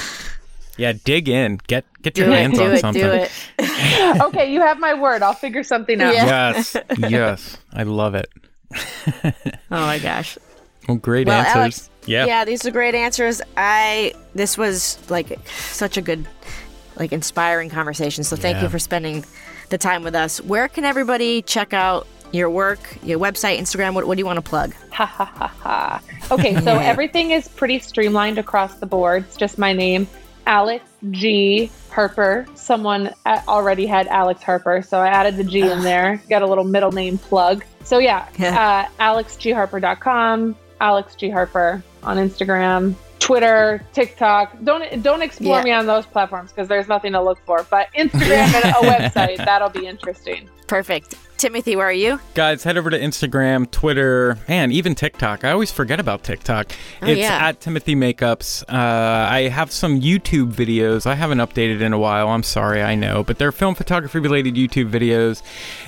Yeah, dig in. Get get your do hands it, on
it,
something.
okay, you have my word. I'll figure something out.
Yeah. Yes, yes, I love it.
oh my gosh.
Well, great well, answers. Alex, yeah.
Yeah, these are great answers. I this was like such a good like inspiring conversation. So thank yeah. you for spending the time with us. Where can everybody check out your work, your website, Instagram? What, what do you want to plug?
Ha ha ha ha. Okay, so everything is pretty streamlined across the board. It's just my name, Alex G Harper. Someone already had Alex Harper, so I added the G in there. Got a little middle name plug. So yeah, uh, alexgharper.com, Alex G Harper on Instagram. Twitter, TikTok. Don't don't explore yeah. me on those platforms because there's nothing to look for. But Instagram and a website that'll be interesting.
Perfect. Timothy, where are you?
Guys, head over to Instagram, Twitter, and even TikTok. I always forget about TikTok. Oh, it's yeah. at Timothy Makeups. Uh, I have some YouTube videos. I haven't updated in a while. I'm sorry, I know. But they're film photography related YouTube videos.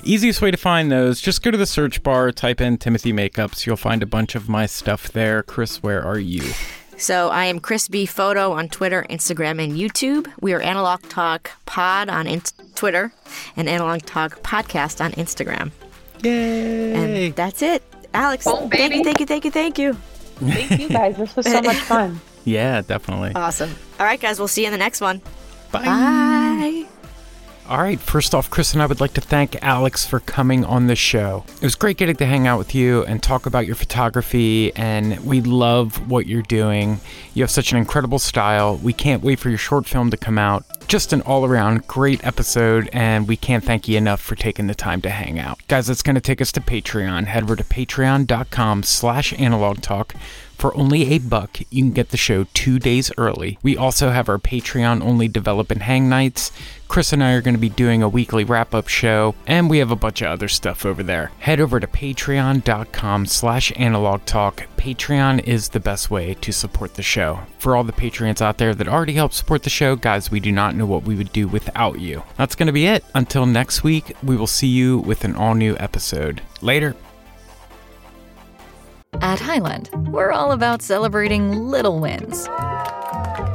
Easiest way to find those, just go to the search bar, type in Timothy Makeups. You'll find a bunch of my stuff there. Chris, where are you?
So I am Chris B Photo on Twitter, Instagram, and YouTube. We are Analog Talk Pod on in- Twitter and Analog Talk Podcast on Instagram.
Yay!
And that's it. Alex, oh, thank you, thank you, thank you, thank you.
Thank you guys. This was so much fun.
Yeah, definitely.
Awesome. All right, guys, we'll see you in the next one.
Bye.
Bye.
All right, first off, Chris and I would like to thank Alex for coming on the show. It was great getting to hang out with you and talk about your photography, and we love what you're doing. You have such an incredible style. We can't wait for your short film to come out. Just an all around great episode, and we can't thank you enough for taking the time to hang out. Guys, that's going to take us to Patreon. Head over to patreon.com slash analog talk for only a buck, you can get the show two days early. We also have our Patreon only develop and hang nights. Chris and I are going to be doing a weekly wrap-up show, and we have a bunch of other stuff over there. Head over to patreon.com slash analog talk. Patreon is the best way to support the show. For all the Patreons out there that already help support the show, guys, we do not know what we would do without you. That's going to be it. Until next week, we will see you with an all-new episode. Later.
At Hyland, we're all about celebrating little wins